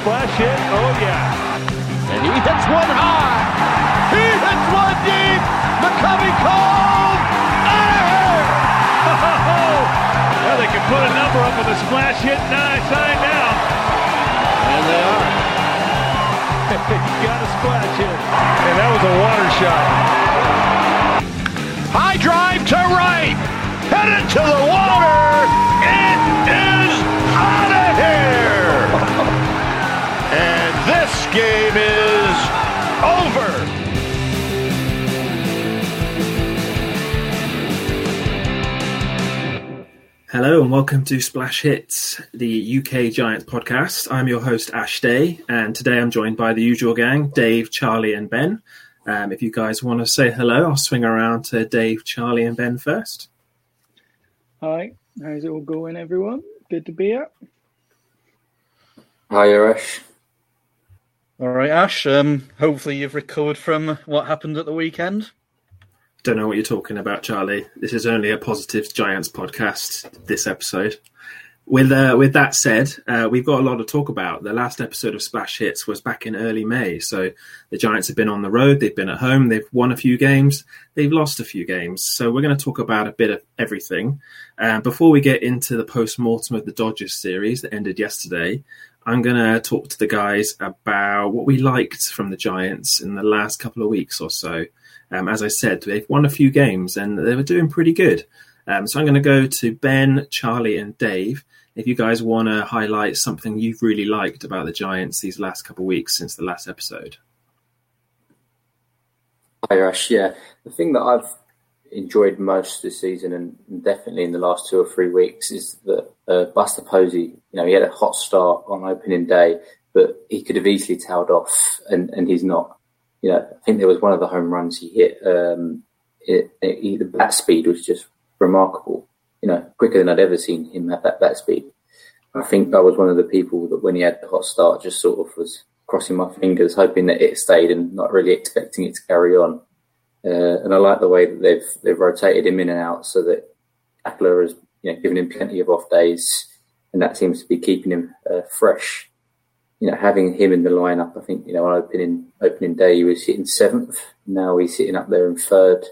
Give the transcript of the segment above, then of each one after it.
splash hit. Oh, yeah. And he hits one high. He hits one deep. McCovey of here. Well, they can put a number up with a splash hit nine sign now. And they are. Got a splash hit. And that was a water shot. High drive to right. Headed to the water. It is out game is over. Hello and welcome to Splash Hits, the UK Giants podcast. I'm your host Ash Day, and today I'm joined by the usual gang: Dave, Charlie, and Ben. Um, if you guys want to say hello, I'll swing around to Dave, Charlie, and Ben first. Hi, how's it all going, everyone? Good to be here. Hi, Arash. All right, Ash. Um, hopefully you've recovered from what happened at the weekend. Don't know what you're talking about, Charlie. This is only a positive Giants podcast. This episode. With uh, with that said, uh, we've got a lot to talk about. The last episode of Splash Hits was back in early May, so the Giants have been on the road, they've been at home, they've won a few games, they've lost a few games. So we're going to talk about a bit of everything. Uh, before we get into the post mortem of the Dodgers series that ended yesterday, I'm going to talk to the guys about what we liked from the Giants in the last couple of weeks or so. Um, as I said, they've won a few games and they were doing pretty good. Um, so I'm going to go to Ben, Charlie, and Dave. If you guys want to highlight something you've really liked about the Giants these last couple of weeks since the last episode. Hi, Arash. Yeah, the thing that I've enjoyed most this season, and definitely in the last two or three weeks, is that uh, Buster Posey. You know, he had a hot start on opening day, but he could have easily tailed off, and, and he's not. You know, I think there was one of the home runs he hit. Um, it, it, the bat speed was just remarkable. You know, quicker than I'd ever seen him have that bat speed. I think I was one of the people that when he had the hot start, just sort of was crossing my fingers, hoping that it stayed, and not really expecting it to carry on. Uh, and I like the way that they've they've rotated him in and out, so that Kapler has you know given him plenty of off days, and that seems to be keeping him uh, fresh. You know, having him in the lineup, I think you know on opening opening day he was hitting seventh. Now he's sitting up there in third.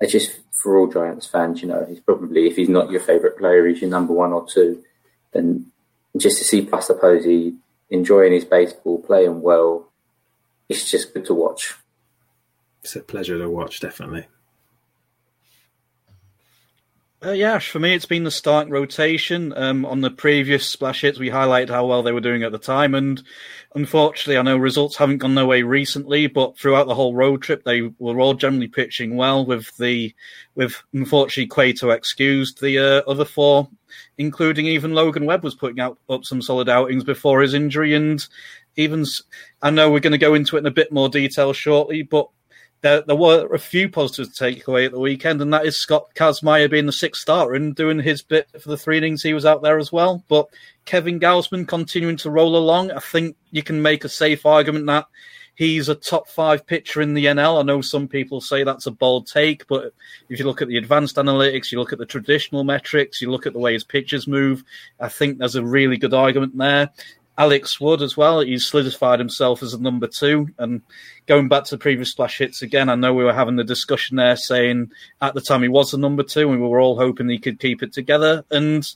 It's just for all Giants fans, you know, he's probably if he's not your favourite player, he's your number one or two. And just to see Buster Posey enjoying his baseball, playing well, it's just good to watch. It's a pleasure to watch, definitely. Uh, yeah, for me, it's been the starting rotation. Um, on the previous splash hits, we highlighted how well they were doing at the time, and unfortunately, I know results haven't gone their way recently. But throughout the whole road trip, they were all generally pitching well. With the, with unfortunately Cueto excused, the uh, other four, including even Logan Webb, was putting out up some solid outings before his injury. And even I know we're going to go into it in a bit more detail shortly, but there, there were a few positives to take away at the weekend, and that is Scott Kazmir being the sixth starter and doing his bit for the three innings he was out there as well. But Kevin Gausman continuing to roll along. I think you can make a safe argument that he's a top five pitcher in the NL. I know some people say that's a bold take, but if you look at the advanced analytics, you look at the traditional metrics, you look at the way his pitches move, I think there's a really good argument there. Alex Wood as well. He's solidified himself as a number two. And going back to the previous splash hits again, I know we were having the discussion there saying at the time he was a number two, and we were all hoping he could keep it together. And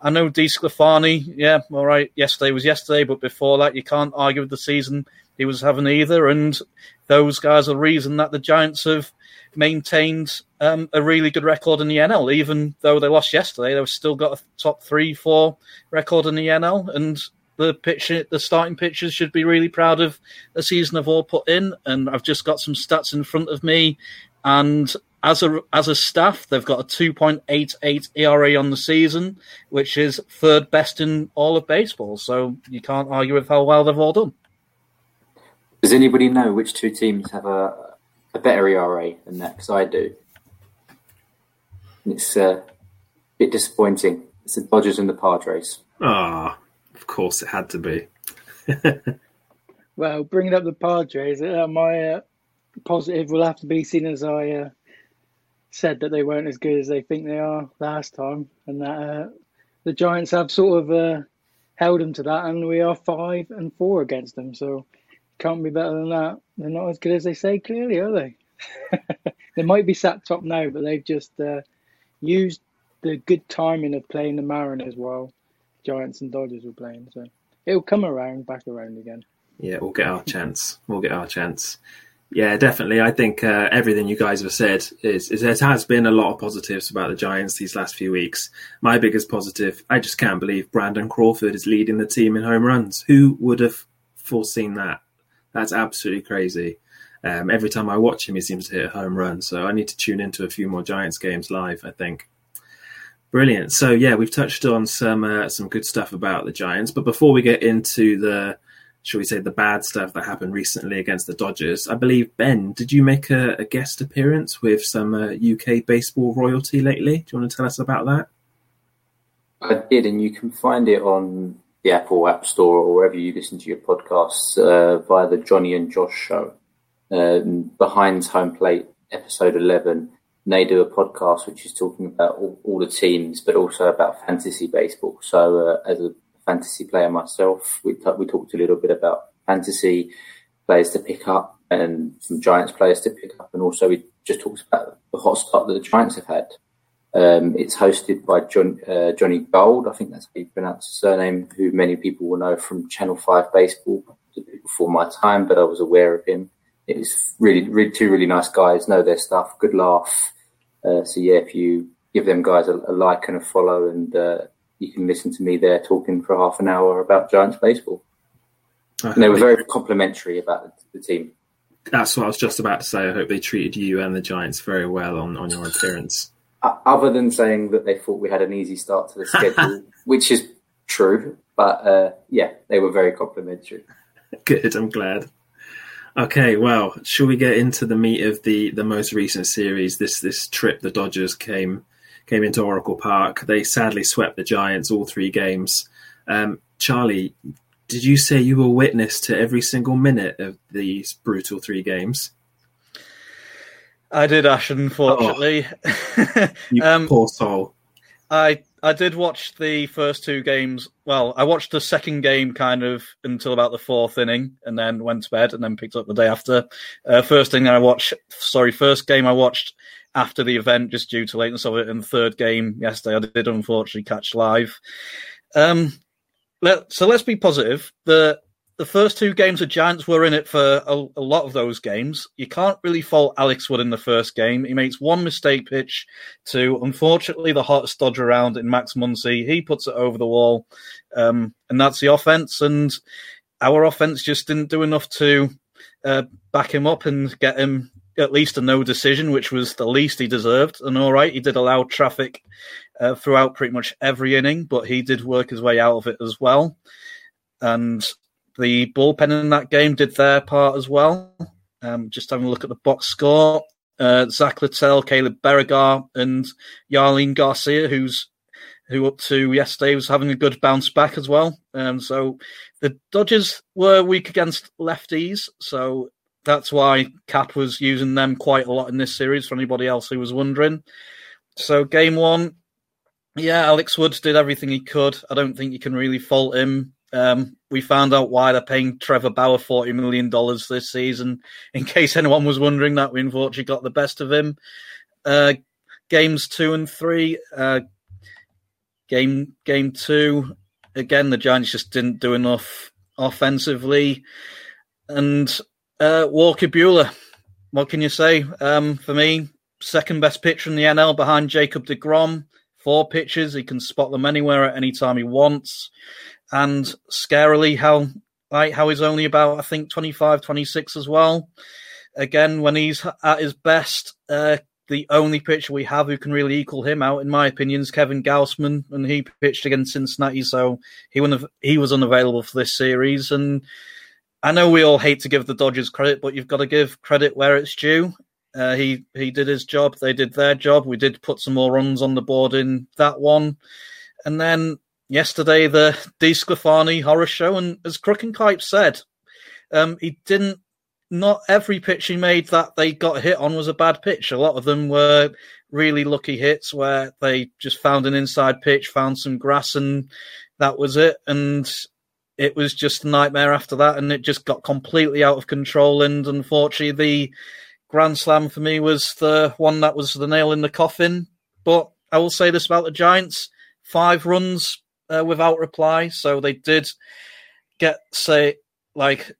I know DeSclafani, yeah, all right, yesterday was yesterday, but before that, you can't argue with the season he was having either. And those guys are the reason that the Giants have maintained um, a really good record in the NL. Even though they lost yesterday, they've still got a top three, four record in the NL. And the pitch, the starting pitchers should be really proud of the season they've all put in. And I've just got some stats in front of me, and as a as a staff, they've got a 2.88 ERA on the season, which is third best in all of baseball. So you can't argue with how well they've all done. Does anybody know which two teams have a, a better ERA than that? Because I do. It's uh, a bit disappointing. It's the Dodgers and the Padres. Ah, of course it had to be. Well, bringing up the Padres, uh, my uh, positive will have to be seen as I uh, said that they weren't as good as they think they are last time, and that uh, the Giants have sort of uh, held them to that, and we are five and four against them. So can't be better than that. They're not as good as they say, clearly, are they? they might be sat top now, but they've just uh, used the good timing of playing the Mariners while Giants and Dodgers were playing. So it'll come around, back around again. Yeah, we'll get our chance. We'll get our chance. Yeah, definitely. I think uh, everything you guys have said is, is there has been a lot of positives about the Giants these last few weeks. My biggest positive, I just can't believe Brandon Crawford is leading the team in home runs. Who would have foreseen that? That's absolutely crazy. Um, every time I watch him, he seems to hit a home run. So I need to tune into a few more Giants games live. I think. Brilliant. So yeah, we've touched on some uh, some good stuff about the Giants, but before we get into the shall we say the bad stuff that happened recently against the Dodgers, I believe Ben, did you make a, a guest appearance with some uh, UK baseball royalty lately? Do you want to tell us about that? I did, and you can find it on the Apple App Store or wherever you listen to your podcasts uh, via the Johnny and Josh show. Uh, behind home plate, episode 11, they do a podcast which is talking about all, all the teams, but also about fantasy baseball. So, uh, as a fantasy player myself, we, t- we talked a little bit about fantasy players to pick up and some Giants players to pick up, and also we just talked about the hot start that the Giants have had. Um, it's hosted by John, uh, Johnny Gould, I think that's how you pronounce his surname, who many people will know from Channel 5 Baseball before my time, but I was aware of him. It was really, really two really nice guys, know their stuff, good laugh. Uh, so, yeah, if you give them guys a, a like and a follow, and uh, you can listen to me there talking for half an hour about Giants baseball. And they were very complimentary about the team. That's what I was just about to say. I hope they treated you and the Giants very well on, on your appearance other than saying that they thought we had an easy start to the schedule, which is true, but uh, yeah, they were very complimentary. Good, I'm glad. Okay, well, shall we get into the meat of the, the most recent series? This this trip the Dodgers came came into Oracle Park. They sadly swept the Giants all three games. Um, Charlie, did you say you were witness to every single minute of these brutal three games? I did, Ash. Unfortunately, oh, you um, poor soul. I I did watch the first two games. Well, I watched the second game kind of until about the fourth inning, and then went to bed, and then picked up the day after. Uh, first thing I watched, sorry, first game I watched after the event, just due to lateness of it, and third game yesterday I did unfortunately catch live. Um, let, so let's be positive. The the first two games, the Giants were in it for a, a, lot of those games. You can't really fault Alex Wood in the first game. He makes one mistake pitch to, unfortunately, the hottest dodger around in Max Muncy. He puts it over the wall, um, and that's the offense. And our offense just didn't do enough to uh, back him up and get him at least a no decision, which was the least he deserved. And all right, he did allow traffic uh, throughout pretty much every inning, but he did work his way out of it as well. And the bullpen in that game did their part as well. Um, just having a look at the box score. Uh, Zach Littell, Caleb Baragar, and Jarlin Garcia, who's who up to yesterday was having a good bounce back as well. Um, so the Dodgers were weak against lefties, so that's why Cap was using them quite a lot in this series. For anybody else who was wondering, so game one, yeah, Alex Woods did everything he could. I don't think you can really fault him. Um, we found out why they're paying Trevor Bauer forty million dollars this season. In case anyone was wondering that, we unfortunately got the best of him. Uh, games two and three. Uh, game game two, again the Giants just didn't do enough offensively, and uh, Walker Buehler. What can you say? Um, for me, second best pitcher in the NL behind Jacob DeGrom. Four pitches, he can spot them anywhere at any time he wants and scarily how how he's only about I think 25, 26 as well. Again, when he's at his best, uh, the only pitcher we have who can really equal him out, in my opinion, is Kevin Gausman, and he pitched against Cincinnati, so he wouldn't have, he was unavailable for this series. And I know we all hate to give the Dodgers credit, but you've got to give credit where it's due. Uh, he he did his job, they did their job. We did put some more runs on the board in that one, and then yesterday the DeSclafani horror show, and as Crooked said, um, he didn't. Not every pitch he made that they got hit on was a bad pitch. A lot of them were really lucky hits where they just found an inside pitch, found some grass, and that was it. And it was just a nightmare after that, and it just got completely out of control. And unfortunately, the Grand Slam for me was the one that was the nail in the coffin. But I will say this about the Giants five runs uh, without reply. So they did get, say, like,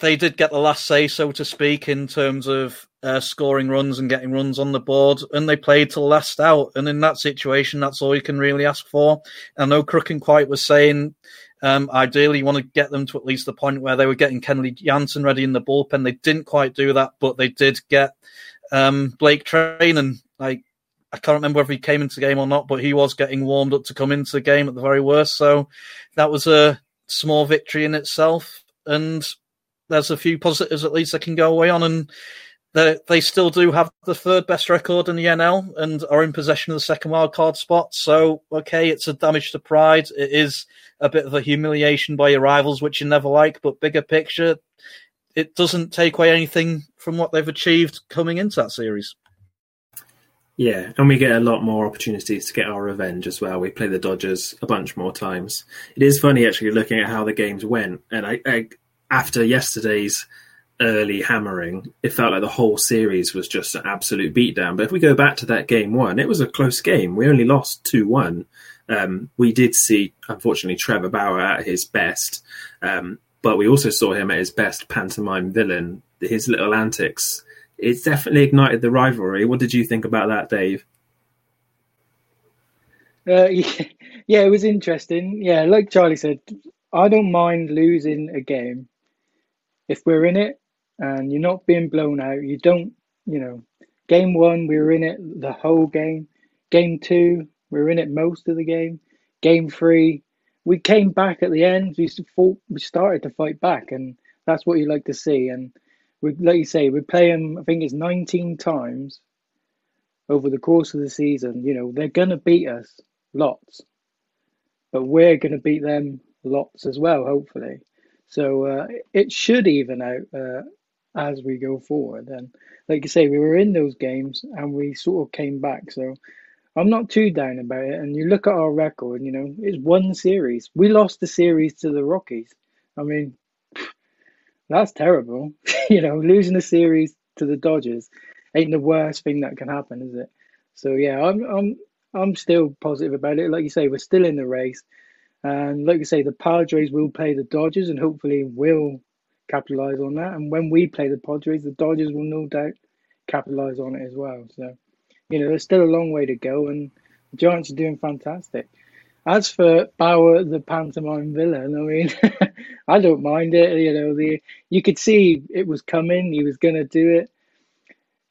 they did get the last say, so to speak, in terms of uh, scoring runs and getting runs on the board, and they played to last out. And in that situation, that's all you can really ask for. I know Kruk and Kuip was saying um, ideally, you want to get them to at least the point where they were getting Kenley Jansen ready in the bullpen. They didn't quite do that, but they did get um, Blake Treinen like, I can't remember whether he came into the game or not, but he was getting warmed up to come into the game at the very worst. So that was a small victory in itself. And there's a few positives at least I can go away on. And they, they still do have the third best record in the NL and are in possession of the second wild card spot. So, okay, it's a damage to pride. It is a bit of a humiliation by your rivals, which you never like, but bigger picture, it doesn't take away anything from what they've achieved coming into that series. Yeah, and we get a lot more opportunities to get our revenge as well. We play the Dodgers a bunch more times. It is funny actually looking at how the games went, and I, I after yesterday's early hammering, it felt like the whole series was just an absolute beatdown. But if we go back to that game one, it was a close game. We only lost 2 1. Um, we did see, unfortunately, Trevor Bauer at his best, um, but we also saw him at his best pantomime villain. His little antics. It's definitely ignited the rivalry. What did you think about that, Dave? Uh, yeah, yeah, it was interesting. Yeah, like Charlie said, I don't mind losing a game if we're in it and you're not being blown out. You don't, you know, game one, we were in it the whole game. Game two, we were in it most of the game. Game three, we came back at the end. We fought, we started to fight back, and that's what you like to see. And we, like you say, we play them. I think it's 19 times over the course of the season. You know, they're gonna beat us lots, but we're gonna beat them lots as well, hopefully. So uh, it should even out uh, as we go forward. And like you say, we were in those games and we sort of came back. So I'm not too down about it. And you look at our record, you know, it's one series. We lost the series to the Rockies. I mean, that's terrible. you know, losing the series to the Dodgers ain't the worst thing that can happen, is it? So yeah, I'm I'm I'm still positive about it. Like you say, we're still in the race. And like you say, the Padres will play the Dodgers and hopefully will capitalize on that. And when we play the Padres, the Dodgers will no doubt capitalize on it as well. So you know, there's still a long way to go, and the Giants are doing fantastic. As for Bauer, the pantomime villain, I mean, I don't mind it. You know, the you could see it was coming. He was going to do it.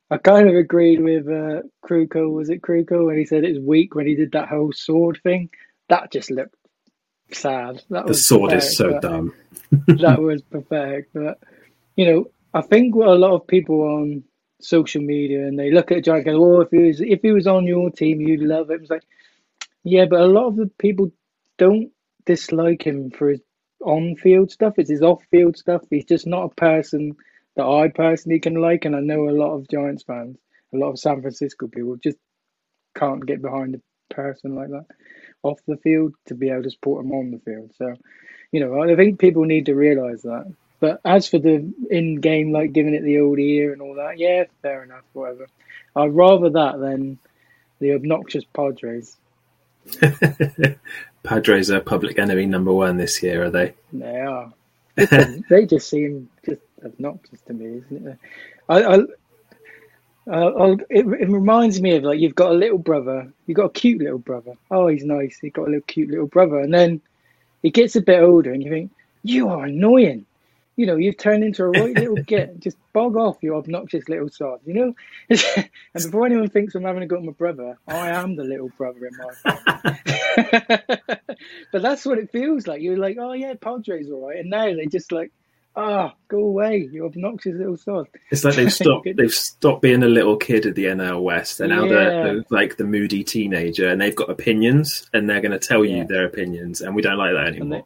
I kind of agreed with uh, Krukow. Was it Krukow when he said it was weak when he did that whole sword thing? That just looked sad. That the sword pathetic, is so dumb. that was pathetic. But you know, I think what a lot of people on social media and they look at Giant and go, "Oh, if he was if he was on your team, you'd love it." It's like, yeah, but a lot of the people don't dislike him for his on-field stuff. It's his off-field stuff. He's just not a person that I personally can like, and I know a lot of Giants fans, a lot of San Francisco people just can't get behind a person like that off the field to be able to support him on the field. So, you know, I think people need to realise that. But as for the in game, like giving it the old ear and all that, yeah, fair enough, whatever. I'd rather that than the obnoxious Padres. Padres are public enemy number one this year, are they? They are. they just seem just obnoxious to me, isn't it? I, I uh, it, it reminds me of like you've got a little brother, you've got a cute little brother. Oh, he's nice. You've got a little cute little brother, and then he gets a bit older, and you think you are annoying you know, you've turned into a right little git. Just bog off, you obnoxious little sod, you know? and before anyone thinks I'm having a go at my brother, I am the little brother in my family. but that's what it feels like. You're like, oh, yeah, Padres all right. And now they're just like, ah, oh, go away, you obnoxious little sod. It's like they've stopped. they've stopped being a little kid at the NL West, and now yeah. they're, they're, like the moody teenager, and they've got opinions, and they're going to tell you yeah. their opinions, and we don't like that anymore.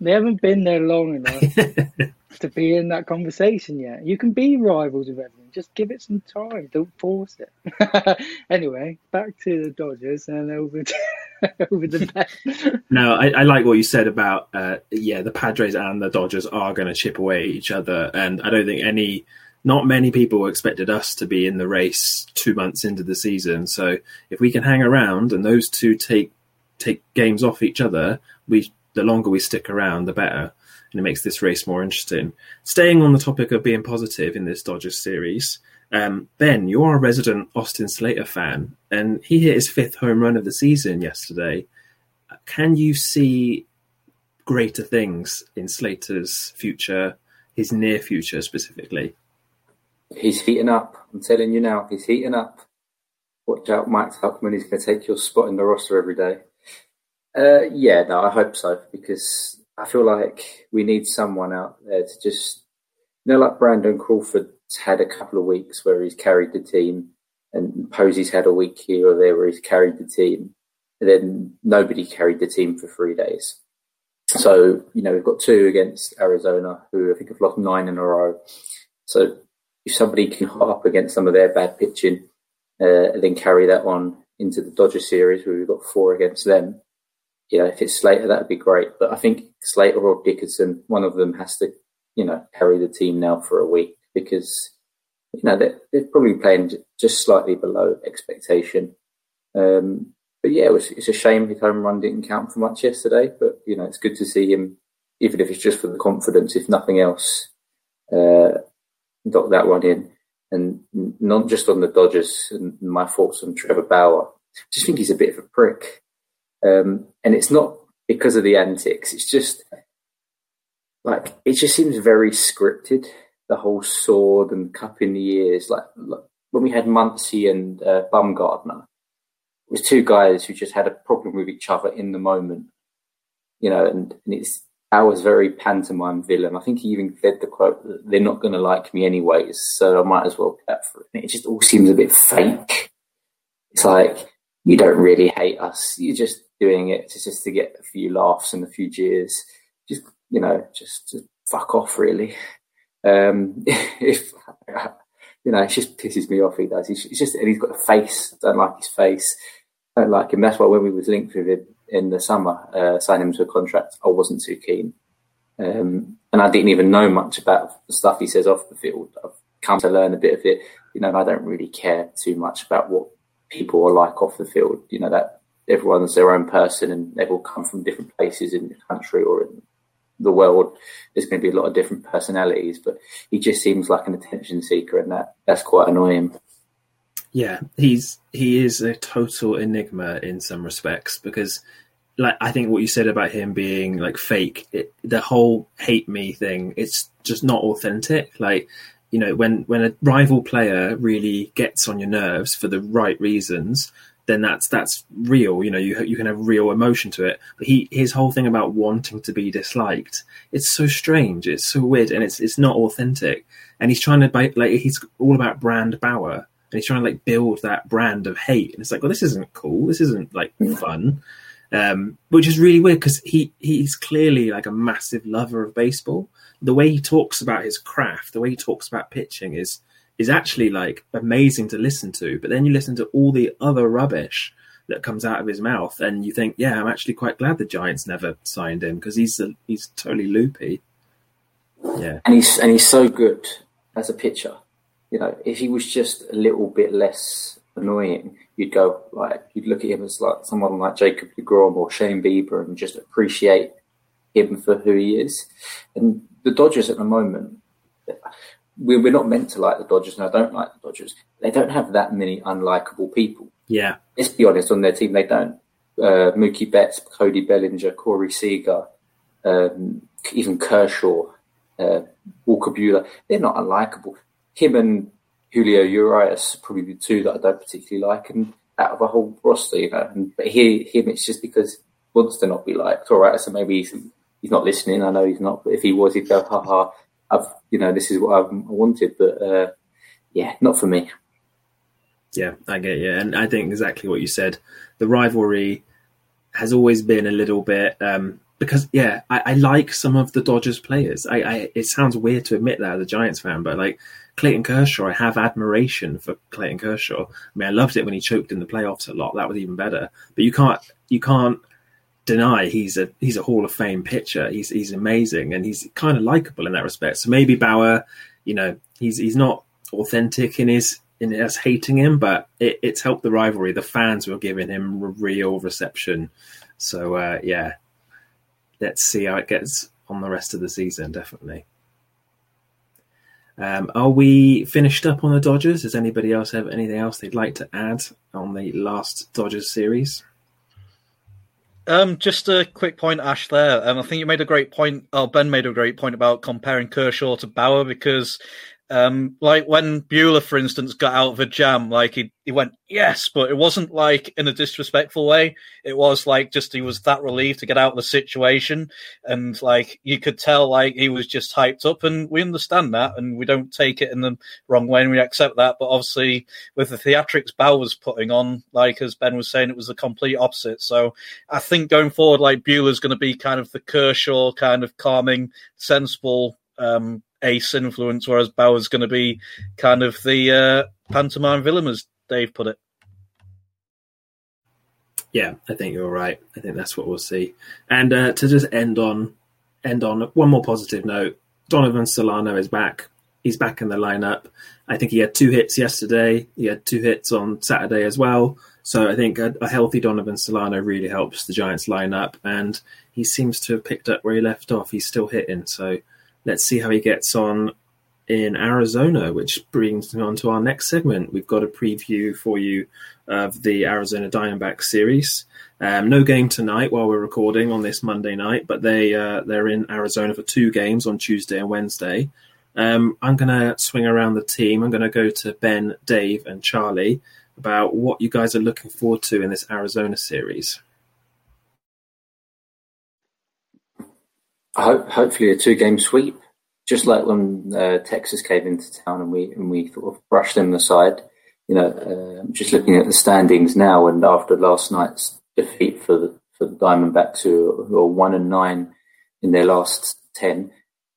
They haven't been there long enough to be in that conversation yet. You can be rivals with everyone. Just give it some time. Don't force it. anyway, back to the Dodgers and over to, over the. No, I, I like what you said about uh, yeah, the Padres and the Dodgers are going to chip away at each other, and I don't think any, not many people expected us to be in the race two months into the season. So if we can hang around and those two take take games off each other, we the longer we stick around, the better and it makes this race more interesting. Staying on the topic of being positive in this Dodgers series, um, Ben, you're a resident Austin Slater fan, and he hit his fifth home run of the season yesterday. Can you see greater things in Slater's future, his near future specifically? He's heating up. I'm telling you now, he's heating up. Watch out, Mike Tauchman. He's going to take your spot in the roster every day. Uh, yeah, no, I hope so because I feel like we need someone out there to just, you know, like Brandon Crawford's had a couple of weeks where he's carried the team, and Posey's had a week here or there where he's carried the team. And then nobody carried the team for three days. So, you know, we've got two against Arizona, who I think have lost nine in a row. So, if somebody can hop up against some of their bad pitching uh, and then carry that on into the Dodger series, where we've got four against them, you know, if it's Slater, that would be great. But I think Slater or Dickerson, one of them has to, you know, carry the team now for a week because, you know, they're, they're probably playing just slightly below expectation. Um, but yeah, it was, it's a shame his home run didn't count for much yesterday. But, you know, it's good to see him, even if it's just for the confidence, if nothing else, uh, that one in. And not just on the Dodgers and my thoughts on Trevor Bauer. I just think he's a bit of a prick. Um, and it's not because of the antics. It's just like it just seems very scripted. The whole sword and cup in the ears, like, when we had Muncy and uh, Bumgarner, it was two guys who just had a problem with each other in the moment, you know. And, and it's was very pantomime villain. I think he even said the quote they're not going to like me anyways, so I might as well get for it. And it just all seems a bit fake. It's like you don't really hate us. You're just doing it to, just to get a few laughs and a few jeers. Just you know, just, just fuck off, really. Um, if you know, it just pisses me off. He does. He's, he's just and he's got a face. I don't like his face. I don't like him. That's why when we was linked with him in the summer, uh, signing him to a contract, I wasn't too keen. Um, and I didn't even know much about the stuff he says off the field. I've come to learn a bit of it. You know, I don't really care too much about what people are like off the field. You know that everyone's their own person and they've all come from different places in the country or in the world. There's going to be a lot of different personalities, but he just seems like an attention seeker, and that that's quite annoying. Yeah, he's he is a total enigma in some respects because, like, I think what you said about him being like fake, it, the whole hate me thing, it's just not authentic. Like, you know, when when a rival player really gets on your nerves for the right reasons, then that's that's real. You know, you you can have real emotion to it. But he his whole thing about wanting to be disliked, it's so strange, it's so weird, and it's it's not authentic. And he's trying to like he's all about brand Bauer, and he's trying to like build that brand of hate. And it's like, well, this isn't cool. This isn't like fun. Um, which is really weird because he he's clearly like a massive lover of baseball. The way he talks about his craft, the way he talks about pitching is is actually like amazing to listen to. But then you listen to all the other rubbish that comes out of his mouth, and you think, yeah, I'm actually quite glad the Giants never signed him because he's a, he's totally loopy. Yeah, and he's and he's so good as a pitcher. You know, if he was just a little bit less annoying, you'd go like you'd look at him as like someone like Jacob Degrom or Shane Bieber and just appreciate him for who he is. And the Dodgers at the moment, we're, we're not meant to like the Dodgers, and I don't like the Dodgers. They don't have that many unlikable people. Yeah. Let's be honest, on their team, they don't. Uh, Mookie Betts, Cody Bellinger, Corey Seager, um, even Kershaw, uh, Walker Buehler, they're not unlikable. Him and Julio Urias probably the two that I don't particularly like, and out of a whole roster, you know. And, but he, him, it's just because he wants to not be liked. All right, so maybe he's, he's not listening. I know he's not, but if he was, he'd go, ha ha, I've you know this is what I've, wanted, but uh, yeah, not for me. Yeah, I get you, and I think exactly what you said. The rivalry has always been a little bit. Um, because yeah, I, I, like some of the Dodgers players. I, I, it sounds weird to admit that as a Giants fan, but like Clayton Kershaw, I have admiration for Clayton Kershaw. I mean, I loved it when he choked in the playoffs a lot. That was even better. But you can't you can't deny he's a he's a Hall of Fame pitcher. He's he's amazing and he's kind of likable in that respect. So maybe Bauer, you know, he's he's not authentic in his in us hating him, but it, it's helped the rivalry. The fans were giving him real reception. So uh, yeah, let's see how it gets on the rest of the season. Definitely. Um, are we finished up on the Dodgers? Does anybody else have anything else they'd like to add on the last Dodgers series? Um, just a quick point, Ash. There, um, I think you made a great point. Ben made a great point about comparing Kershaw to Bauer because um, like when Buehler, for instance, got out of a jam, like he, he went, yes, but it wasn't like in a disrespectful way. It was like just he was that relieved to get out of the situation. And like you could tell, like he was just hyped up. And we understand that and we don't take it in the wrong way and we accept that. But obviously, with the theatrics Bauer was putting on, like as Ben was saying, it was the complete opposite. So I think going forward, like Buehler's going to be kind of the Kershaw, kind of calming, sensible um, ace influence, whereas Bauer's going to be kind of the uh, pantomime villain, as Dave put it. Yeah, I think you're right. I think that's what we'll see. And uh, to just end on end on one more positive note, Donovan Solano is back. He's back in the lineup. I think he had two hits yesterday. He had two hits on Saturday as well. So I think a, a healthy Donovan Solano really helps the Giants lineup, and he seems to have picked up where he left off. He's still hitting, so let's see how he gets on in Arizona, which brings me on to our next segment. We've got a preview for you of the Arizona Diamondbacks series. Um, no game tonight while we're recording on this Monday night, but they uh, they're in Arizona for two games on Tuesday and Wednesday. Um, I'm going to swing around the team. I'm going to go to Ben, Dave, and Charlie about what you guys are looking forward to in this Arizona series. Ho- hopefully, a two-game sweep, just like when uh, Texas came into town and we and we sort of brushed them aside. You know, uh, just looking at the standings now, and after last night's defeat for the for the Diamondbacks, who, who are one and nine in their last ten,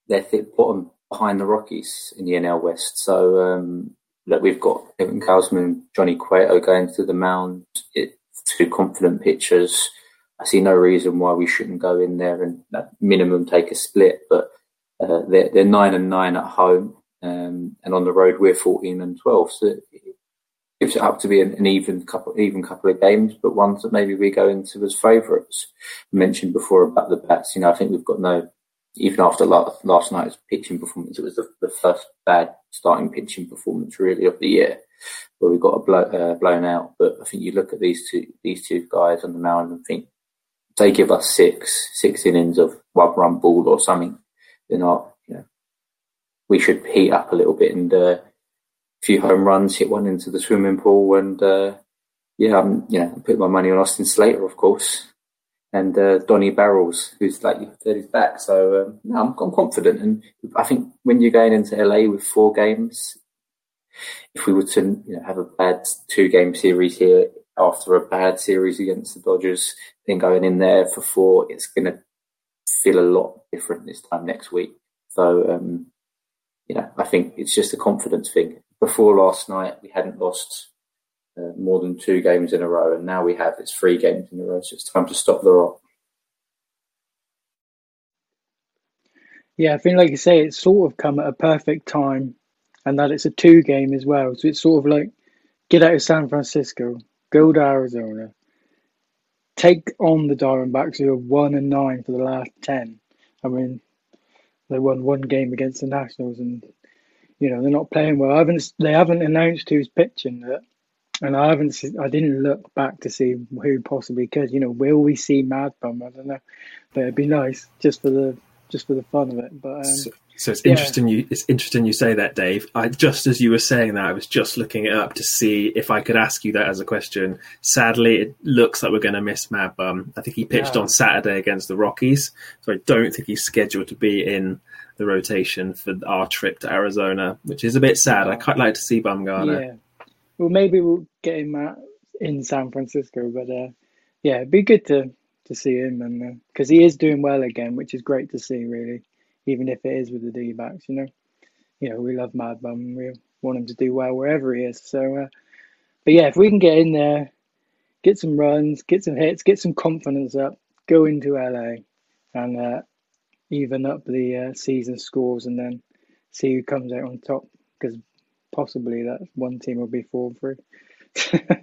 they're thick bottom behind the Rockies in the NL West. So um, look, we've got Kevin Gausman, Johnny Cueto going to the mound, it, two confident pitchers. I see no reason why we shouldn't go in there and minimum take a split. But uh, they're, they're nine and nine at home, um, and on the road we're fourteen and twelve. So it gives it up to be an, an, even couple, even couple of games, but ones that maybe we go into as favourites. mentioned before about the bats. You know, I think we've got no. Even after last, last night's pitching performance, it was the, the, first bad starting pitching performance really of the year, where we got a blow, uh, blown out. But I think you look at these two these two guys on the mound and think they give us six six innings of one run ball or something, then you know, we should heat up a little bit and uh, a few home runs, hit one into the swimming pool, and uh, yeah, I'm you know put my money on Austin Slater, of course, and uh, Donnie Barrels, who's like you said, is back. So um, no, I'm, I'm confident, and I think when you're going into LA with four games, if we were to you know, have a bad two game series here after a bad series against the Dodgers, then going in there for four, it's going to feel a lot different this time next week. So, um, you know, I think it's just a confidence thing. Before last night, we hadn't lost uh, more than two games in a row, and now we have it's three games in a row. So it's time to stop the rot. Yeah, I think, like you say, it's sort of come at a perfect time, and that it's a two game as well. So it's sort of like get out of San Francisco, go to Arizona, take on the Diamondbacks, who are one and nine for the last ten. I mean, they won one game against the Nationals, and you know they're not playing well. I haven't they haven't announced who's pitching yet, and I haven't I didn't look back to see who possibly could. You know, will we see Mad Bum? I don't know, but it'd be nice just for the just for the fun of it. But um, so, so, it's yeah. interesting you it's interesting you say that, Dave. I just as you were saying that, I was just looking it up to see if I could ask you that as a question. Sadly, it looks like we're going to miss Mad Bum. I think he pitched yeah. on Saturday against the Rockies, so I don't think he's scheduled to be in the rotation for our trip to Arizona, which is a bit sad. I quite like to see Bumgarner. Yeah. Well, maybe we'll get him out in San Francisco, but uh, yeah, it'd be good to to to see him, and because uh, he is doing well again, which is great to see, really, even if it is with the D backs. You know, you know we love Mad Bum, we want him to do well wherever he is. So, uh, but yeah, if we can get in there, get some runs, get some hits, get some confidence up, go into LA, and uh, even up the uh, season scores, and then see who comes out on top. Because possibly that one team will be four three.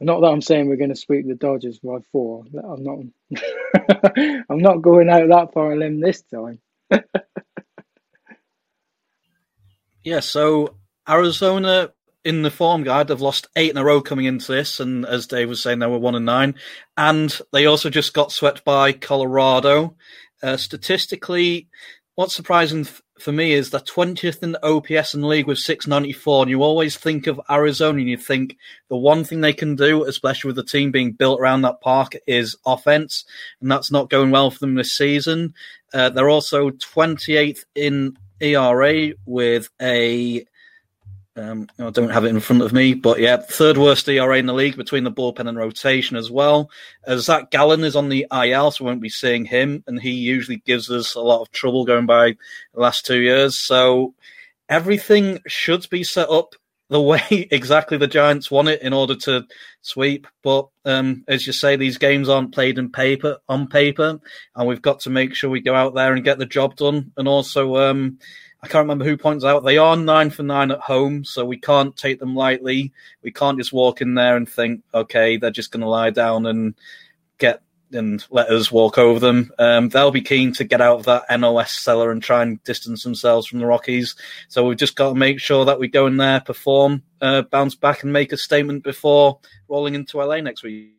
not that I'm saying we're going to sweep the Dodgers by four. I'm not. I'm not going out that far a limb this time. yeah. So Arizona in the form guide have lost eight in a row coming into this, and as Dave was saying, they were one and nine, and they also just got swept by Colorado. Uh, statistically, what's surprising for me is the 20th in the OPS in the league with 694. And you always think of Arizona and you think the one thing they can do, especially with the team being built around that park, is offense. And that's not going well for them this season. Uh, they're also 28th in ERA with a um, I don't have it in front of me, but yeah, third worst ERA in the league between the bullpen and rotation as well. Uh, Zach Gallen is on the IL, so we won't be seeing him, and he usually gives us a lot of trouble going by the last two years. So everything should be set up the way exactly the Giants want it in order to sweep. But um, as you say, these games aren't played in paper on paper, and we've got to make sure we go out there and get the job done, and also. Um, I can't remember who points out they are nine for nine at home, so we can't take them lightly. We can't just walk in there and think, okay, they're just going to lie down and and let us walk over them. Um, they'll be keen to get out of that NOS cellar and try and distance themselves from the Rockies. So we've just got to make sure that we go in there, perform, uh, bounce back, and make a statement before rolling into LA next week.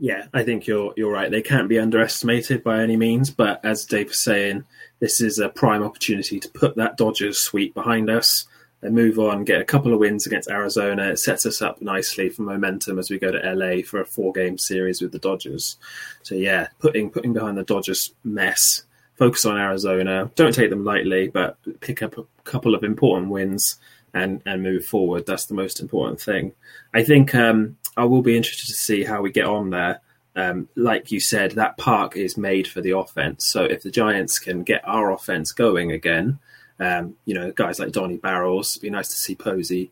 Yeah, I think you're you're right. They can't be underestimated by any means, but as Dave was saying, this is a prime opportunity to put that Dodgers sweep behind us and move on, get a couple of wins against Arizona. It sets us up nicely for momentum as we go to LA for a four game series with the Dodgers. So yeah, putting putting behind the Dodgers mess, focus on Arizona. Don't take them lightly, but pick up a couple of important wins and and move forward. That's the most important thing. I think um, I will be interested to see how we get on there. Um, like you said, that park is made for the offense. So if the Giants can get our offense going again, um, you know, guys like Donnie Barrels, it'd be nice to see Posey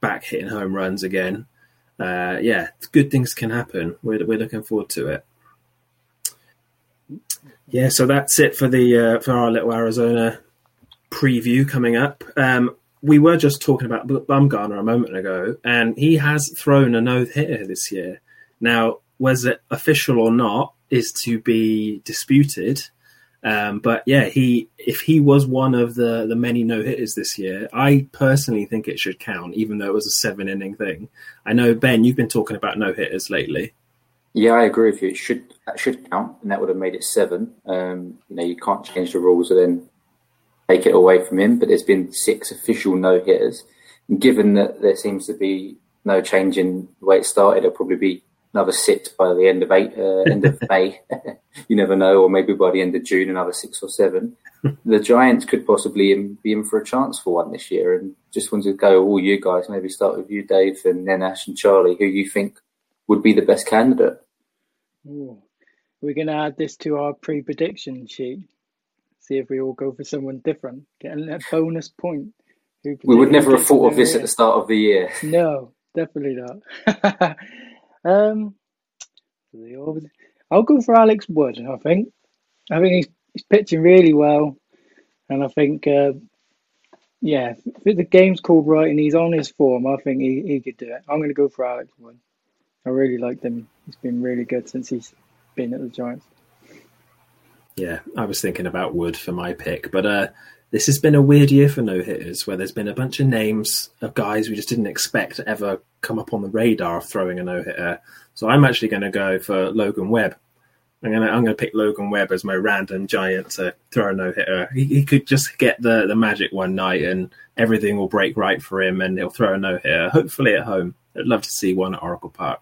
back hitting home runs again. Uh, yeah, good things can happen. We're, we're looking forward to it. Yeah, so that's it for the uh, for our little Arizona preview coming up. Um, we were just talking about Bumgarner a moment ago, and he has thrown a no hitter this year. Now, it official or not is to be disputed. Um, but yeah, he if he was one of the the many no hitters this year, I personally think it should count, even though it was a seven inning thing. I know Ben, you've been talking about no hitters lately. Yeah, I agree with you. It should that should count, and that would have made it seven. Um, you know, you can't change the rules and then take it away from him. But there's been six official no hitters. Given that there seems to be no change in the way it started, it'll probably be another sit by the end of eight, uh, end of May. you never know, or maybe by the end of June, another six or seven. the Giants could possibly be in for a chance for one this year. And just wanted to go, all you guys, maybe start with you, Dave, and then Ash and Charlie, who you think would be the best candidate. Ooh. We're going to add this to our pre prediction sheet see if we all go for someone different, getting a bonus point. We would never have thought of this at the start of the year. No, definitely not. Um, I'll go for Alex Wood. I think. I think he's, he's pitching really well, and I think, uh, yeah, if the game's called right and he's on his form, I think he, he could do it. I'm going to go for Alex Wood. I really like him. He's been really good since he's been at the Giants. Yeah, I was thinking about Wood for my pick, but uh, this has been a weird year for no hitters, where there's been a bunch of names of guys we just didn't expect to ever come up on the radar of throwing a no hitter. So I'm actually going to go for Logan Webb. I'm gonna I'm gonna pick Logan Webb as my random giant to throw a no hitter. He, he, could just get the the magic one night and everything will break right for him and he'll throw a no hitter. Hopefully at home. I'd love to see one at Oracle Park.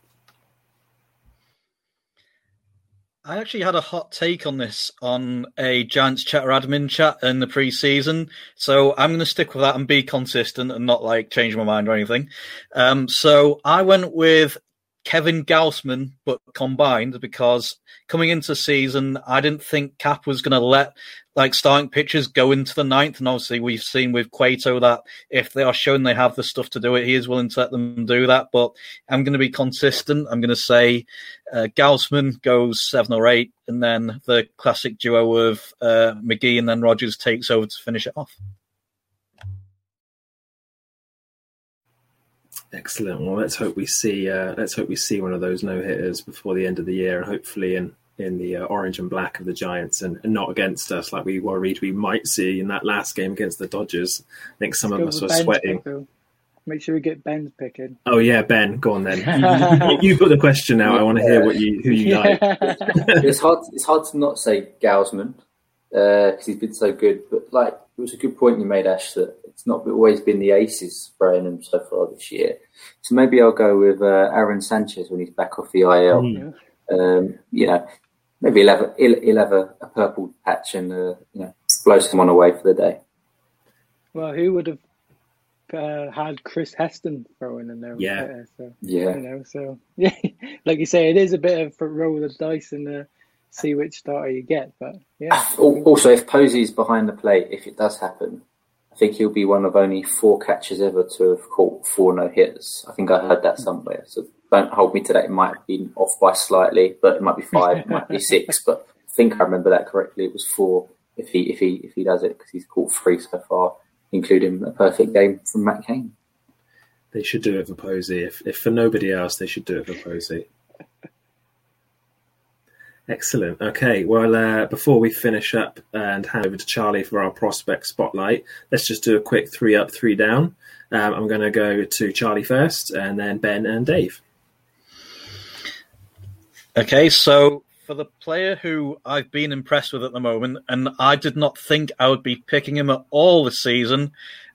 I actually had a hot take on this on a Giants chatter admin chat in the preseason, so I'm going to stick with that and be consistent and not like change my mind or anything. Um, so I went with Kevin Gausman, but combined because coming into season, I didn't think Cap was going to let like starting pitchers go into the ninth. And obviously, we've seen with Cueto that if they are shown they have the stuff to do it, he is willing to let them do that. But I'm going to be consistent. I'm going to say uh, Gausman goes seven or eight, and then the classic duo of uh, McGee and then Rogers takes over to finish it off. Excellent. Well, let's hope we see. Uh, let's hope we see one of those no hitters before the end of the year, and hopefully in in the uh, orange and black of the Giants, and, and, not against us like we worried we might see in that last game against the Dodgers. I think some of us were sweating. Pick, Make sure we get Ben's picking. Oh yeah, Ben, go on then. you, have got the question now. I want to hear what you who you yeah. like. it's hard. It's hard to not say Gausman because uh, he's been so good. But like, it was a good point you made, Ash. That it's not always been the aces spraying him so far this year. So maybe I'll go with uh, Aaron Sanchez when he's back off the IL. Mm. Um, you know, maybe he'll have a, he'll, he'll have a, a, purple patch and uh, you know blow someone away for the day. Well, who would have uh, had Chris Heston throwing in there? Yeah, so, yeah. You know, so yeah, like you say, it is a bit of a roll of the dice and uh, see which starter you get. But yeah. Also, if Posey's behind the plate, if it does happen, I think he'll be one of only four catchers ever to have caught four no hitters. I think I heard that somewhere. So don't hold me to that. It might have been off by slightly, but it might be five, it might be six. But I think I remember that correctly. It was four if he if he if he does it because he's caught three so far, including a perfect game from Matt Cain. They should do it for Posey. If if for nobody else, they should do it for Posey. Excellent. Okay. Well, uh, before we finish up and hand over to Charlie for our prospect spotlight, let's just do a quick three up, three down. Um, I'm going to go to Charlie first, and then Ben and Dave. Okay. So for the player who I've been impressed with at the moment, and I did not think I would be picking him at all this season,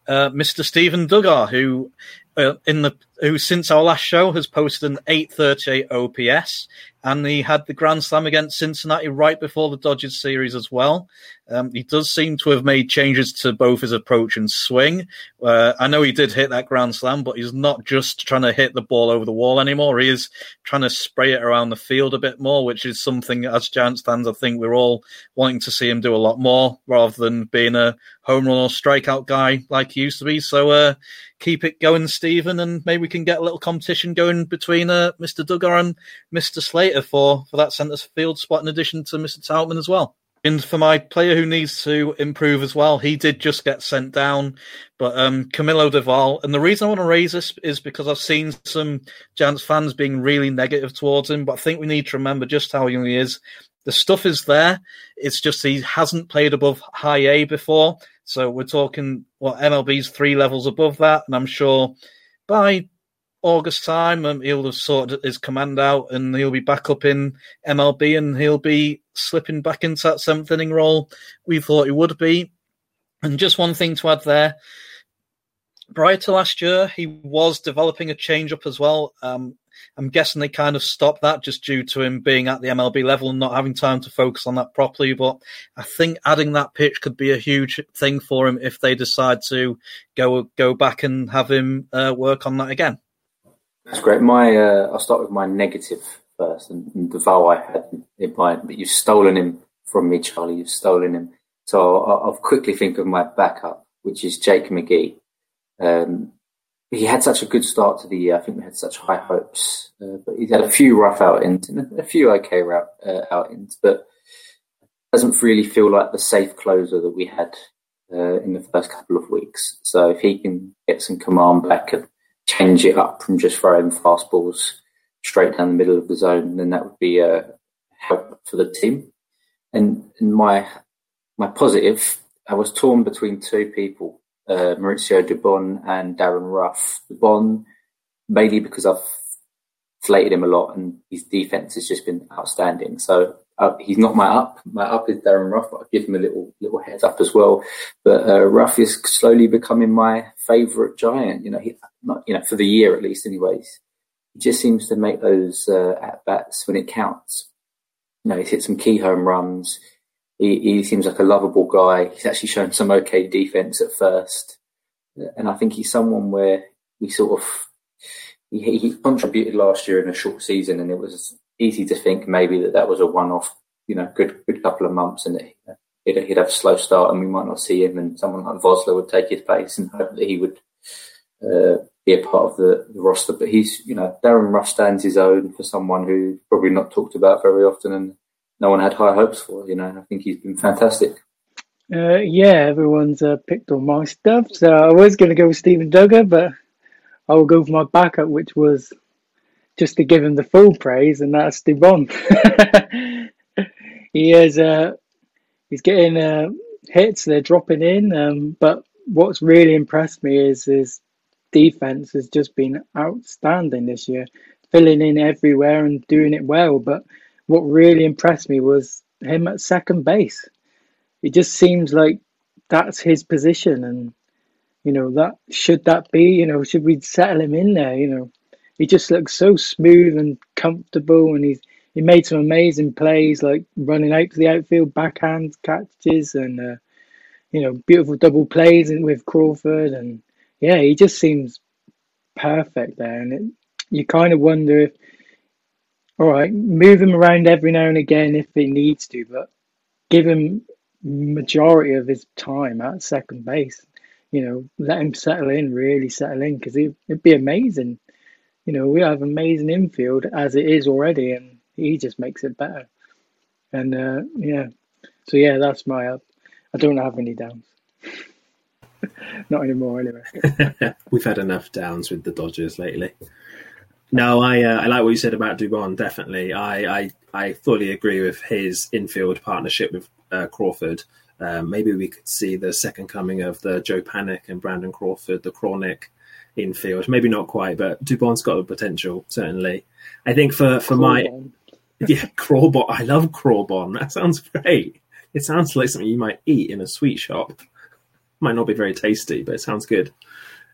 uh, Mr. Stephen Duggar, who uh, in the who since our last show has posted an 838 OPS and he had the grand slam against Cincinnati right before the Dodgers series as well. Um, he does seem to have made changes to both his approach and swing. Uh, I know he did hit that grand slam, but he's not just trying to hit the ball over the wall anymore. He is trying to spray it around the field a bit more, which is something as Giants fans, I think we're all wanting to see him do a lot more rather than being a home run or strikeout guy like he used to be. So, uh, keep it going, Stephen, and maybe can get a little competition going between uh, Mr. Duggar and Mr. Slater for, for that centre field spot in addition to Mr. Tauchman as well. And for my player who needs to improve as well, he did just get sent down, but um, Camilo Doval. And the reason I want to raise this is because I've seen some Giants fans being really negative towards him, but I think we need to remember just how young he is. The stuff is there. It's just he hasn't played above high A before. So we're talking what MLB's three levels above that, and I'm sure by August time um, he'll have sorted his command out, and he'll be back up in MLB, and he'll be slipping back into that seventh inning role we thought he would be. And just one thing to add there. Prior to last year, he was developing a change-up as well. Um, I'm guessing they kind of stopped that just due to him being at the MLB level and not having time to focus on that properly. But I think adding that pitch could be a huge thing for him if they decide to go go back and have him uh, work on that again. That's great. My uh, I'll start with my negative first, and, and Doval I had in mind, but you've stolen him from me, Charlie. You've stolen him. So I'll, I'll quickly think of my backup, which is Jake McGee. Um, he had such a good start to the year. I think we had such high hopes, uh, but he's had a few rough outings and a few okay route, uh, outings, but doesn't really feel like the safe closer that we had uh, in the first couple of weeks. So if he can get some command back change it up from just throwing fastballs straight down the middle of the zone, then that would be a help for the team. And, and my my positive, I was torn between two people uh, Mauricio Dubon and Darin Ruf. Dubon, mainly because I've flated him a lot and his defense has just been outstanding. So he's not my up. My up is Darin Ruf, but I'll give him a little little heads up as well. But uh, Ruf is slowly becoming my favourite giant. You know, he, not you know for the year at least, anyways. He just seems to make those uh, at bats when it counts. You know, he's hit some key home runs. He, he seems like a lovable guy. He's actually shown some okay defense at first, and I think he's someone where we sort of he, he contributed last year in a short season, and it was easy to think maybe that that was a one-off, you know, good good couple of months, and that he'd, he'd have a slow start, and we might not see him, and someone like Vosler would take his place, and hope that he would uh, be a part of the, the, roster. But he's, you know, Darin Ruf stands his own for someone who probably not talked about very often, and no one had high hopes for. You know, I think he's been fantastic. Uh, yeah, everyone's uh, picked on my stuff, so I was going to go with Stephen Duggar, but I will go for my backup, which was just to give him the full praise, and that's Dubon. he is, uh, he's getting uh, hits; they're dropping in. Um, but what's really impressed me is his defense has just been outstanding this year, filling in everywhere and doing it well. But what really impressed me was him at second base it just seems like that's his position and you know that should that be you know should we settle him in there you know he just looks so smooth and comfortable and he's he made some amazing plays like running out to the outfield backhand catches and uh, you know beautiful double plays with Crawford and yeah he just seems perfect there and it, you kind of wonder if all right move him around every now and again if he needs to but give him majority of his time at second base. You know, let him settle in, really settle in, because it'd be amazing. You know, we have amazing infield as it is already, and he just makes it better. And uh, yeah, so yeah, that's my. Uh, I don't have any downs. Not anymore, anyway. We've had enough downs with the Dodgers lately. No, I uh, I like what you said about Dubon. Definitely, I, I I fully agree with his infield partnership with uh, Crawford. Um, maybe we could see the second coming of the Joe Panik and Brandon Crawford, the Chronic infield. Maybe not quite, but Dubon's got the potential certainly. I think for for my yeah Crawbon, I love Crawbon. That sounds great. It sounds like something you might eat in a sweet shop. Might not be very tasty, but it sounds good.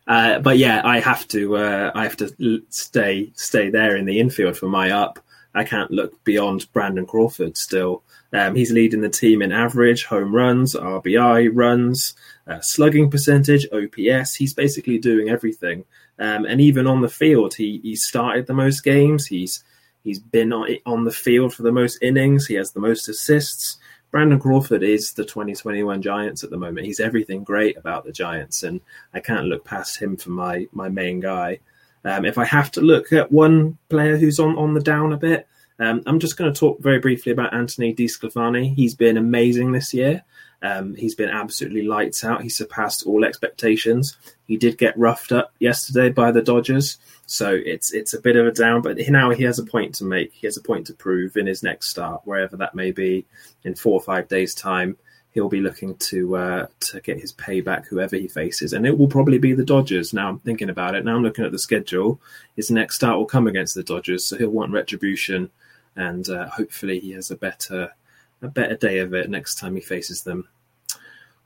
Uh, but yeah, I have to uh, I have to stay stay there in the infield for my up. I can't look beyond Brandon Crawford still. Um, he's leading the team in average, home runs, RBI runs, uh, slugging percentage, OPS. He's basically doing everything. Um, and even on the field, he he started the most games. He's he's been on the field for the most innings. He has the most assists. Brandon Crawford is the 2021 Giants at the moment. He's everything great about the Giants, and I can't look past him for my my main guy. Um, if I have to look at one player who's on, on the down a bit, um, I'm just going to talk very briefly about Anthony DeSclafani. He's been amazing this year. Um, he's been absolutely lights out. He surpassed all expectations. He did get roughed up yesterday by the Dodgers, so it's it's a bit of a down. But now he has a point to make. He has a point to prove in his next start, wherever that may be, in four or five days' time. He'll be looking to uh, to get his payback, whoever he faces, and it will probably be the Dodgers. Now I'm thinking about it. Now I'm looking at the schedule. His next start will come against the Dodgers, so he'll want retribution and uh, hopefully he has a better a better day of it next time he faces them.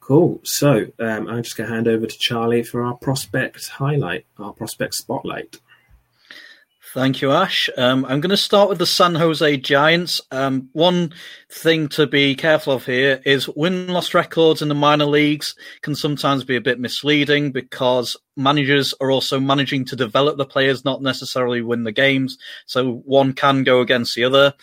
Cool. So um, I'm just going to hand over to Charlie for our prospect highlight, our prospect spotlight. Thank you, Ash. Um, I'm going to start with the San Jose Giants. Um, one thing to be careful of here is win loss records in the minor leagues can sometimes be a bit misleading because managers are also managing to develop the players, not necessarily win the games. So one can go against the other.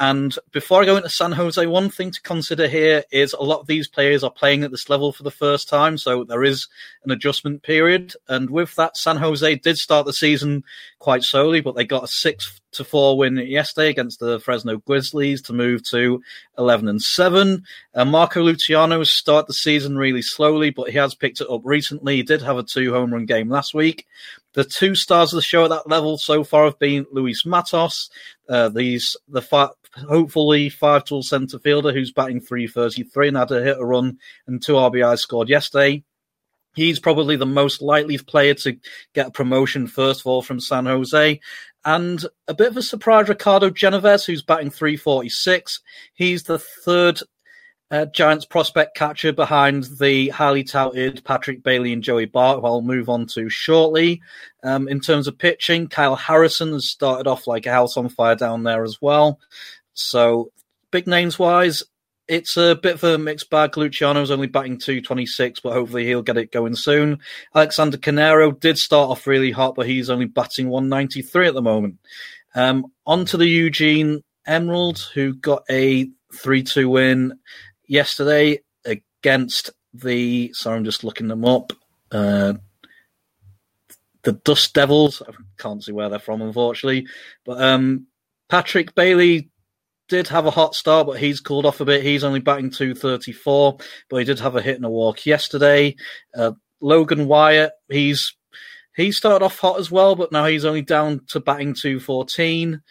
And before I go into San Jose, one thing to consider here is a lot of these players are playing at this level for the first time, so there is an adjustment period. And with that, San Jose did start the season quite slowly, but they got a six to four win yesterday against the Fresno Grizzlies to move to eleven and seven. Uh, Marco Luciano started the season really slowly, but he has picked it up recently. He did have a two home run game last week. The two stars of the show at that level so far have been Luis Matos, uh, these the fa- hopefully five tool centre fielder who's batting 333 and had a hit a run and two RBI scored yesterday. He's probably the most likely player to get a promotion, first of all, from San Jose. And a bit of a surprise, Ricardo Genovez, who's batting 346. He's the third uh, Giants prospect catcher behind the highly touted Patrick Bailey and Joey Bart, who I'll move on to shortly. Um, in terms of pitching, Kyle Harrison has started off like a house on fire down there as well. So, big names wise, it's a bit of a mixed bag. Luciano's only batting 226, but hopefully he'll get it going soon. Alexander Canario did start off really hot, but he's only batting 193 at the moment. Um, on to the Eugene Emerald, who got a 3 2 win yesterday against the. Sorry, I'm just looking them up. Uh, the Dust Devils. I can't see where they're from, unfortunately. But um, Patrick Bailey did have a hot start, but he's cooled off a bit. He's only batting 234, but he did have a hit and a walk yesterday. Uh, Logan Wyatt, he's he started off hot as well, but now he's only down to batting 214.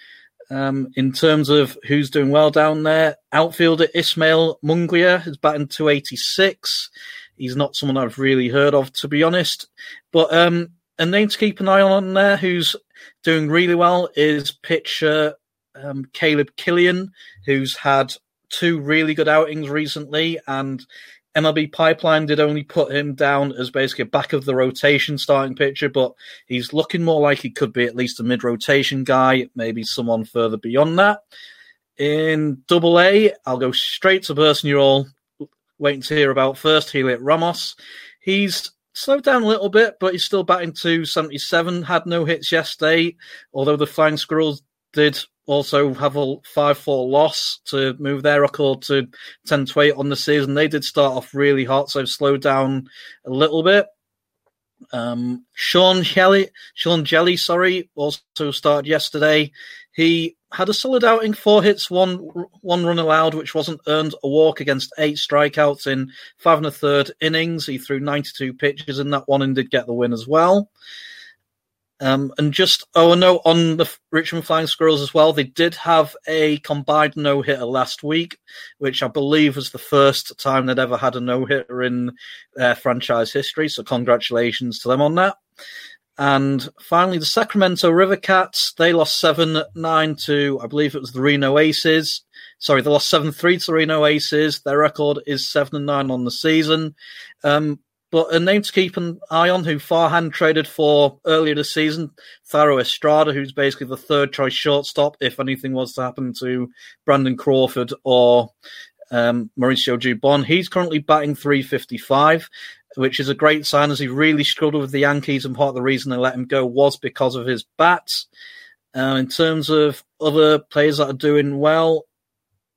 Um, in terms of who's doing well down there, outfielder Ismael Munguia is batting 286. He's not someone I've really heard of, to be honest. But um, a name to keep an eye on there who's doing really well is pitcher um, Caleb Killian, who's had two really good outings recently, and MLB Pipeline did only put him down as basically a back of the rotation starting pitcher, but he's looking more like he could be at least a mid rotation guy, maybe someone further beyond that. In double A, I'll go straight to the person you're all waiting to hear about first, Heliot Ramos. He's slowed down a little bit, but he's still batting to 77, had no hits yesterday, although the Flying Squirrels did also have a 5 4 loss to move their record to 10 to 8 on the season. They did start off really hot, so slowed down a little bit. Um, Sean Hjelle, Sean Hjelle, sorry, also started yesterday. He had a solid outing, four hits, one one run allowed, which wasn't earned, a walk against eight strikeouts in five and a third innings. He threw 92 pitches in that one and did get the win as well. Um, and just oh no, on the Richmond Flying Squirrels as well, they did have a combined no hitter last week, which I believe was the first time they'd ever had a no hitter in their franchise history. So congratulations to them on that. And finally, the Sacramento River Cats, they lost 7 9 to, I believe it was the Reno Aces. Sorry, they lost 7 3 to Reno Aces. Their record is 7 9 on the season. Um, but a name to keep an eye on who Farhan traded for earlier this season, Thairo Estrada, who's basically the third choice shortstop if anything was to happen to Brandon Crawford or um, Mauricio Dubon. He's currently batting 355, which is a great sign as he really struggled with the Yankees, and part of the reason they let him go was because of his bats. Uh, in terms of other players that are doing well,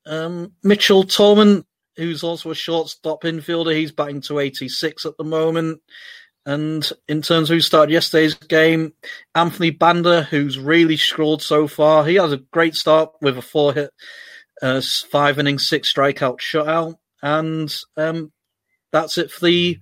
um, Mitchell Tolman who's also a shortstop infielder. He's batting to 86 at the moment. And in terms of who started yesterday's game, Anthony Banda, who's really struggled so far. He has a great start with a four hit, uh, five inning, six strikeout shutout. And um, that's it for the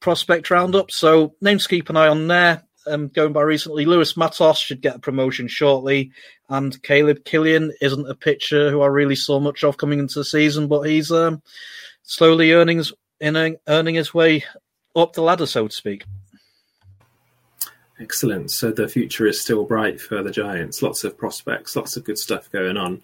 prospect roundup. So names to keep an eye on there um, going by recently. Luis Matos should get a promotion shortly, and Caleb Killian isn't a pitcher who I really saw much of coming into the season, but he's um, slowly earning his, earning his way up the ladder, so to speak. Excellent. So the future is still bright for the Giants. Lots of prospects, lots of good stuff going on.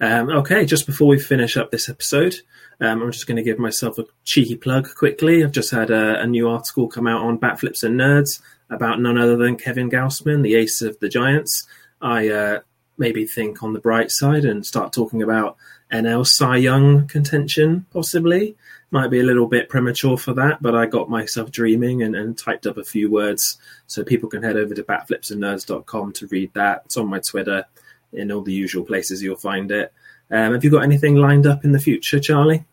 Um, okay, just before we finish up this episode, um, I'm just going to give myself a cheeky plug quickly. I've just had a, a, new article come out on Batflips and Nerds about none other than Kevin Gausman, the ace of the Giants. I uh, maybe think on the bright side and start talking about NL Cy Young contention, possibly. Might be a little bit premature for that, but I got myself dreaming and, and typed up a few words so people can head over to batflipsandnerds.com to read that. It's on my Twitter in all the usual places you'll find it. Um, have you got anything lined up in the future, Charlie?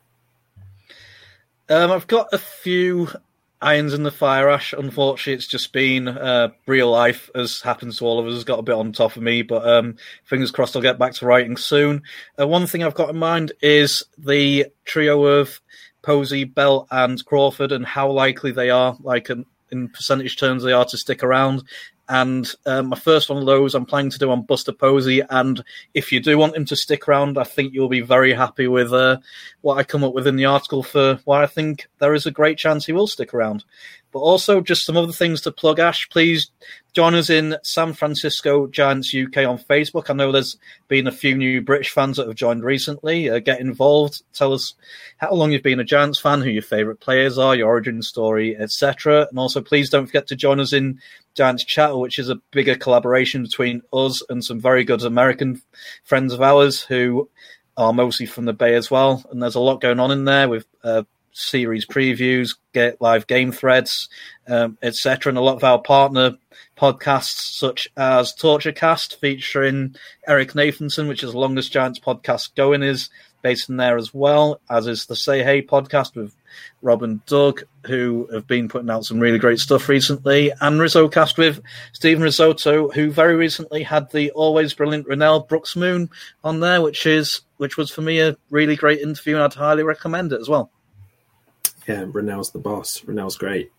Um, I've got a few irons in the fire, Ash. Unfortunately, it's just been uh, real life, as happens to all of us, has got a bit on top of me. But um, fingers crossed, I'll get back to writing soon. Uh, one thing I've got in mind is the trio of Posey, Bell, and Crawford, and how likely they are, like in, in percentage terms, they are to stick around. And um, my first one of those I'm planning to do on Buster Posey. And if you do want him to stick around, I think you'll be very happy with uh, what I come up with in the article for why I think there is a great chance he will stick around. But also, just some other things to plug, Ash. Please join us in San Francisco Giants UK on Facebook. I know there's been a few new British fans that have joined recently. Uh, get involved. Tell us how long you've been a Giants fan, who your favourite players are, your origin story, etc. And also, please don't forget to join us in Giants Chat, which is a bigger collaboration between us and some very good American friends of ours who are mostly from the Bay as well, and there's a lot going on in there with uh, series previews, get live game threads, um, etc., and a lot of our partner podcasts such as Torturecast featuring Eric Nathanson, which is the longest Giants podcast going, is based in there as well, as is the Say Hey podcast with Rob and Doug, who have been putting out some really great stuff recently, and Rizzocast with Stephen Risotto, who very recently had the always brilliant Renel Brooks Moon on there, which is which was for me a really great interview, and I'd highly recommend it as well. Yeah, Renel's the boss. Renel's great.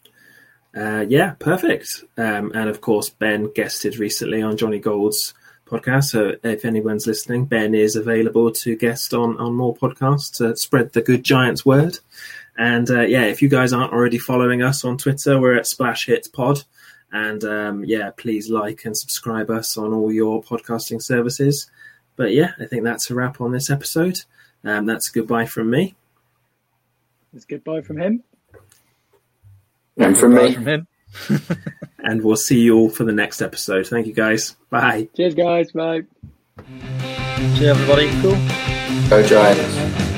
Uh, yeah, perfect. Um, and of course, Ben guested recently on Johnny Gould's podcast. So if anyone's listening, Ben is available to guest on on more podcasts to spread the good Giants word. And uh, yeah, if you guys aren't already following us on Twitter, we're at Splash Hits Pod. And um, yeah, please like and subscribe us on all your podcasting services. But yeah, I think that's a wrap on this episode. Um, that's goodbye from me. It's goodbye from him. And from me. From him. and we'll see you all for the next episode. Thank you guys. Bye. Cheers, guys. Bye. See you, everybody. Cool. Go Giants.